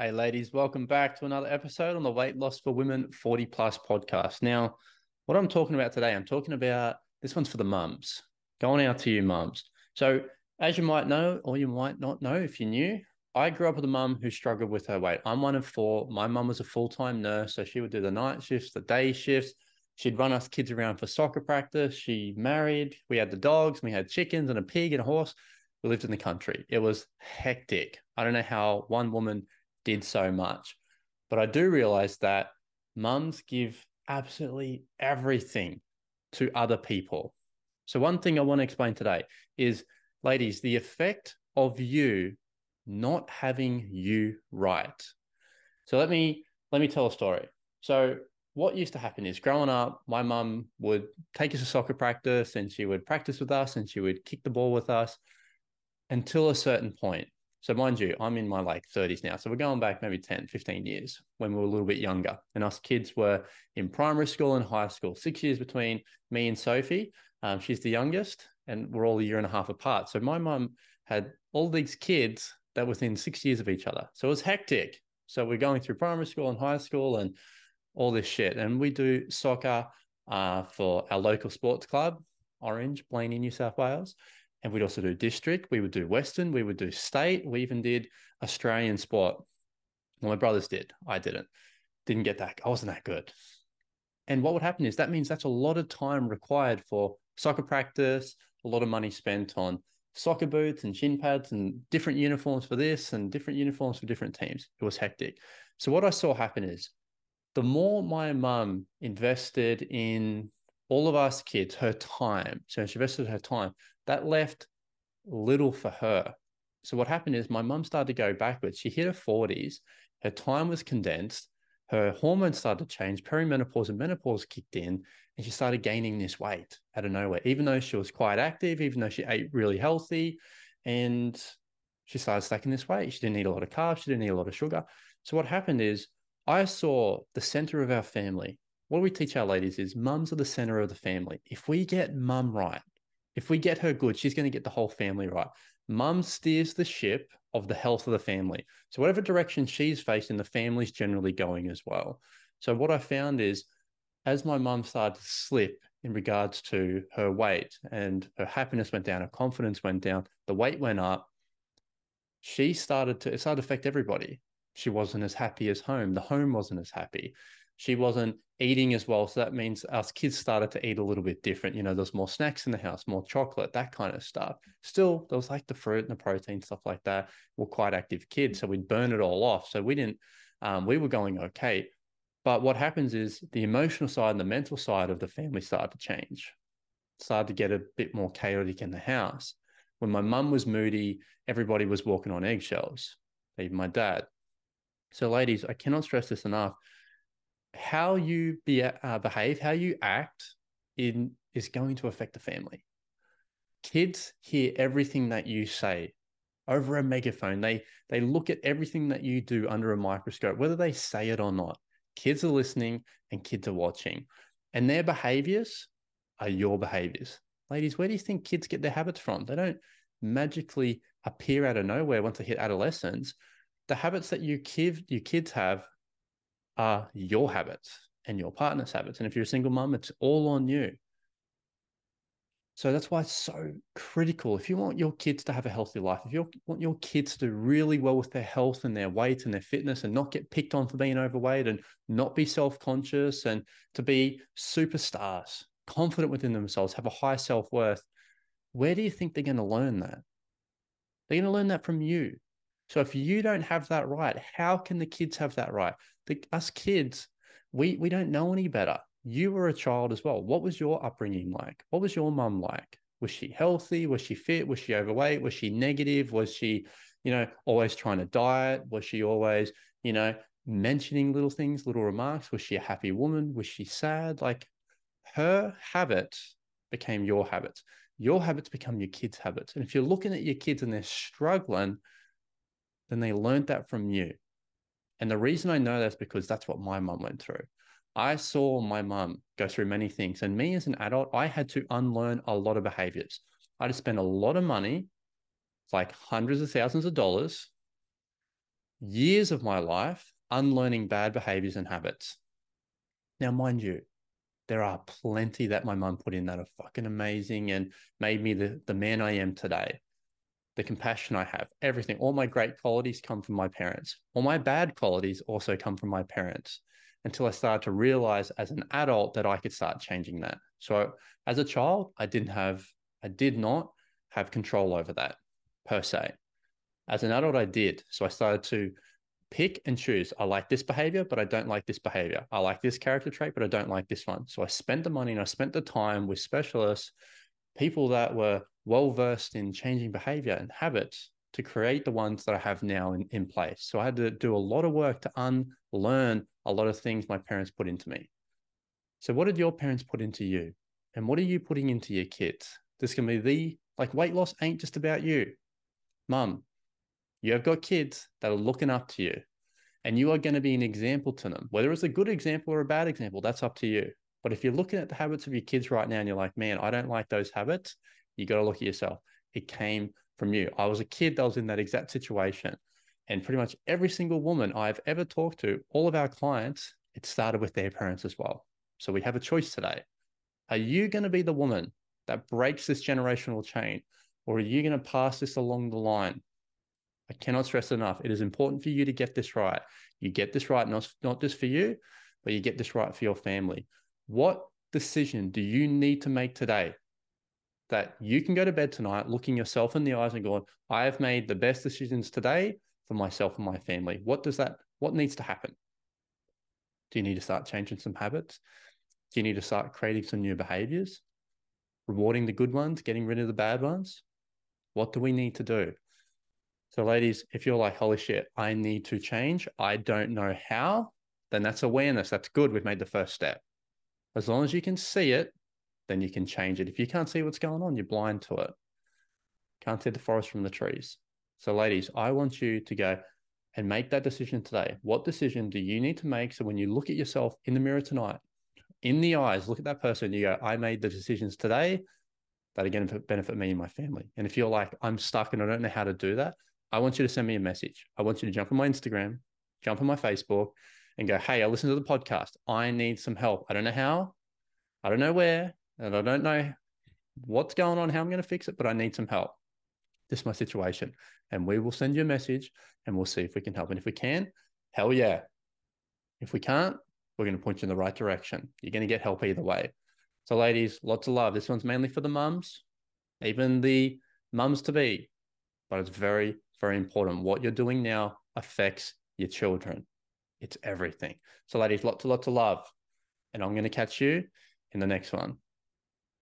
Hey, ladies, welcome back to another episode on the Weight Loss for Women 40 Plus podcast. Now, what I'm talking about today, I'm talking about this one's for the mums, going out to you mums. So, as you might know, or you might not know if you're new, I grew up with a mum who struggled with her weight. I'm one of four. My mum was a full time nurse, so she would do the night shifts, the day shifts. She'd run us kids around for soccer practice. She married. We had the dogs. We had chickens and a pig and a horse. We lived in the country. It was hectic. I don't know how one woman did so much. But I do realize that mums give absolutely everything to other people. So, one thing I want to explain today is, ladies, the effect of you not having you right. So let me let me tell a story. So what used to happen is growing up, my mum would take us to soccer practice and she would practice with us and she would kick the ball with us until a certain point. So mind you, I'm in my like 30s now. So we're going back maybe 10, 15 years when we were a little bit younger. And us kids were in primary school and high school, six years between me and Sophie. Um, she's the youngest, and we're all a year and a half apart. So my mum had all these kids that were within six years of each other. So it was hectic. So we're going through primary school and high school and all this shit. And we do soccer uh, for our local sports club, Orange, Blayney, New South Wales and we'd also do district. We would do Western. We would do state. We even did Australian sport. Well, my brothers did. I didn't. Didn't get that. I wasn't that good. And what would happen is that means that's a lot of time required for soccer practice, a lot of money spent on soccer boots and shin pads and different uniforms for this and different uniforms for different teams. It was hectic. So what I saw happen is the more my mum invested in all of us kids, her time, so she invested her time, that left little for her. So what happened is my mum started to go backwards. She hit her 40s, her time was condensed, her hormones started to change, perimenopause and menopause kicked in, and she started gaining this weight out of nowhere, even though she was quite active, even though she ate really healthy, and she started stacking this weight. She didn't eat a lot of carbs, she didn't eat a lot of sugar. So what happened is I saw the center of our family. What we teach our ladies is mums are the center of the family. If we get mum right, if we get her good, she's going to get the whole family right. Mum steers the ship of the health of the family. So whatever direction she's facing, the family's generally going as well. So what I found is as my mum started to slip in regards to her weight and her happiness went down, her confidence went down, the weight went up, she started to it started to affect everybody. She wasn't as happy as home. The home wasn't as happy she wasn't eating as well. So that means us kids started to eat a little bit different. You know, there's more snacks in the house, more chocolate, that kind of stuff. Still, there was like the fruit and the protein, stuff like that. We're quite active kids. So we'd burn it all off. So we didn't, um, we were going okay. But what happens is the emotional side and the mental side of the family started to change, started to get a bit more chaotic in the house. When my mum was moody, everybody was walking on eggshells, even my dad. So, ladies, I cannot stress this enough how you be, uh, behave, how you act in is going to affect the family. Kids hear everything that you say over a megaphone. They they look at everything that you do under a microscope, whether they say it or not. Kids are listening and kids are watching, and their behaviors are your behaviors. Ladies, where do you think kids get their habits from? They don't magically appear out of nowhere once they hit adolescence. The habits that you kid your kids have are your habits and your partner's habits. And if you're a single mom, it's all on you. So that's why it's so critical. If you want your kids to have a healthy life, if you want your kids to do really well with their health and their weight and their fitness and not get picked on for being overweight and not be self conscious and to be superstars, confident within themselves, have a high self worth, where do you think they're going to learn that? They're going to learn that from you. So if you don't have that right, how can the kids have that right? The, us kids, we we don't know any better. You were a child as well. What was your upbringing like? What was your mum like? Was she healthy? Was she fit? Was she overweight? Was she negative? Was she, you know, always trying to diet? Was she always, you know, mentioning little things, little remarks? Was she a happy woman? Was she sad? Like her habits became your habits. Your habits become your kids' habits. And if you're looking at your kids and they're struggling, then they learned that from you. And the reason I know that's because that's what my mum went through. I saw my mum go through many things. And me as an adult, I had to unlearn a lot of behaviors. I had to spend a lot of money, like hundreds of thousands of dollars, years of my life unlearning bad behaviors and habits. Now, mind you, there are plenty that my mum put in that are fucking amazing and made me the, the man I am today. The compassion I have, everything, all my great qualities come from my parents. All my bad qualities also come from my parents until I started to realize as an adult that I could start changing that. So as a child, I didn't have, I did not have control over that per se. As an adult, I did. So I started to pick and choose. I like this behavior, but I don't like this behavior. I like this character trait, but I don't like this one. So I spent the money and I spent the time with specialists, people that were well versed in changing behavior and habits to create the ones that I have now in, in place. So I had to do a lot of work to unlearn a lot of things my parents put into me. So, what did your parents put into you? And what are you putting into your kids? This can be the like weight loss ain't just about you. Mum, you have got kids that are looking up to you and you are going to be an example to them. Whether it's a good example or a bad example, that's up to you. But if you're looking at the habits of your kids right now and you're like, man, I don't like those habits, you got to look at yourself. It came from you. I was a kid that was in that exact situation. And pretty much every single woman I've ever talked to, all of our clients, it started with their parents as well. So we have a choice today. Are you going to be the woman that breaks this generational chain? Or are you going to pass this along the line I cannot stress enough. It is important for you to get this right. You get this right, not, not just for you, but you get this right for your family. What decision do you need to make today that you can go to bed tonight looking yourself in the eyes and going, I have made the best decisions today for myself and my family? What does that, what needs to happen? Do you need to start changing some habits? Do you need to start creating some new behaviors? Rewarding the good ones, getting rid of the bad ones? What do we need to do? So, ladies, if you're like, holy shit, I need to change, I don't know how, then that's awareness. That's good. We've made the first step. As long as you can see it, then you can change it. If you can't see what's going on, you're blind to it. Can't see the forest from the trees. So, ladies, I want you to go and make that decision today. What decision do you need to make? So, when you look at yourself in the mirror tonight, in the eyes, look at that person, you go, I made the decisions today that are going to benefit me and my family. And if you're like, I'm stuck and I don't know how to do that, I want you to send me a message. I want you to jump on my Instagram, jump on my Facebook, and go, Hey, I listened to the podcast. I need some help. I don't know how, I don't know where, and I don't know what's going on, how I'm going to fix it, but I need some help. This is my situation. And we will send you a message and we'll see if we can help. And if we can, hell yeah. If we can't, we're going to point you in the right direction. You're going to get help either way. So, ladies, lots of love. This one's mainly for the mums, even the mums to be, but it's very, very important. What you're doing now affects your children. It's everything. So, ladies, lots and lots of love. And I'm going to catch you in the next one.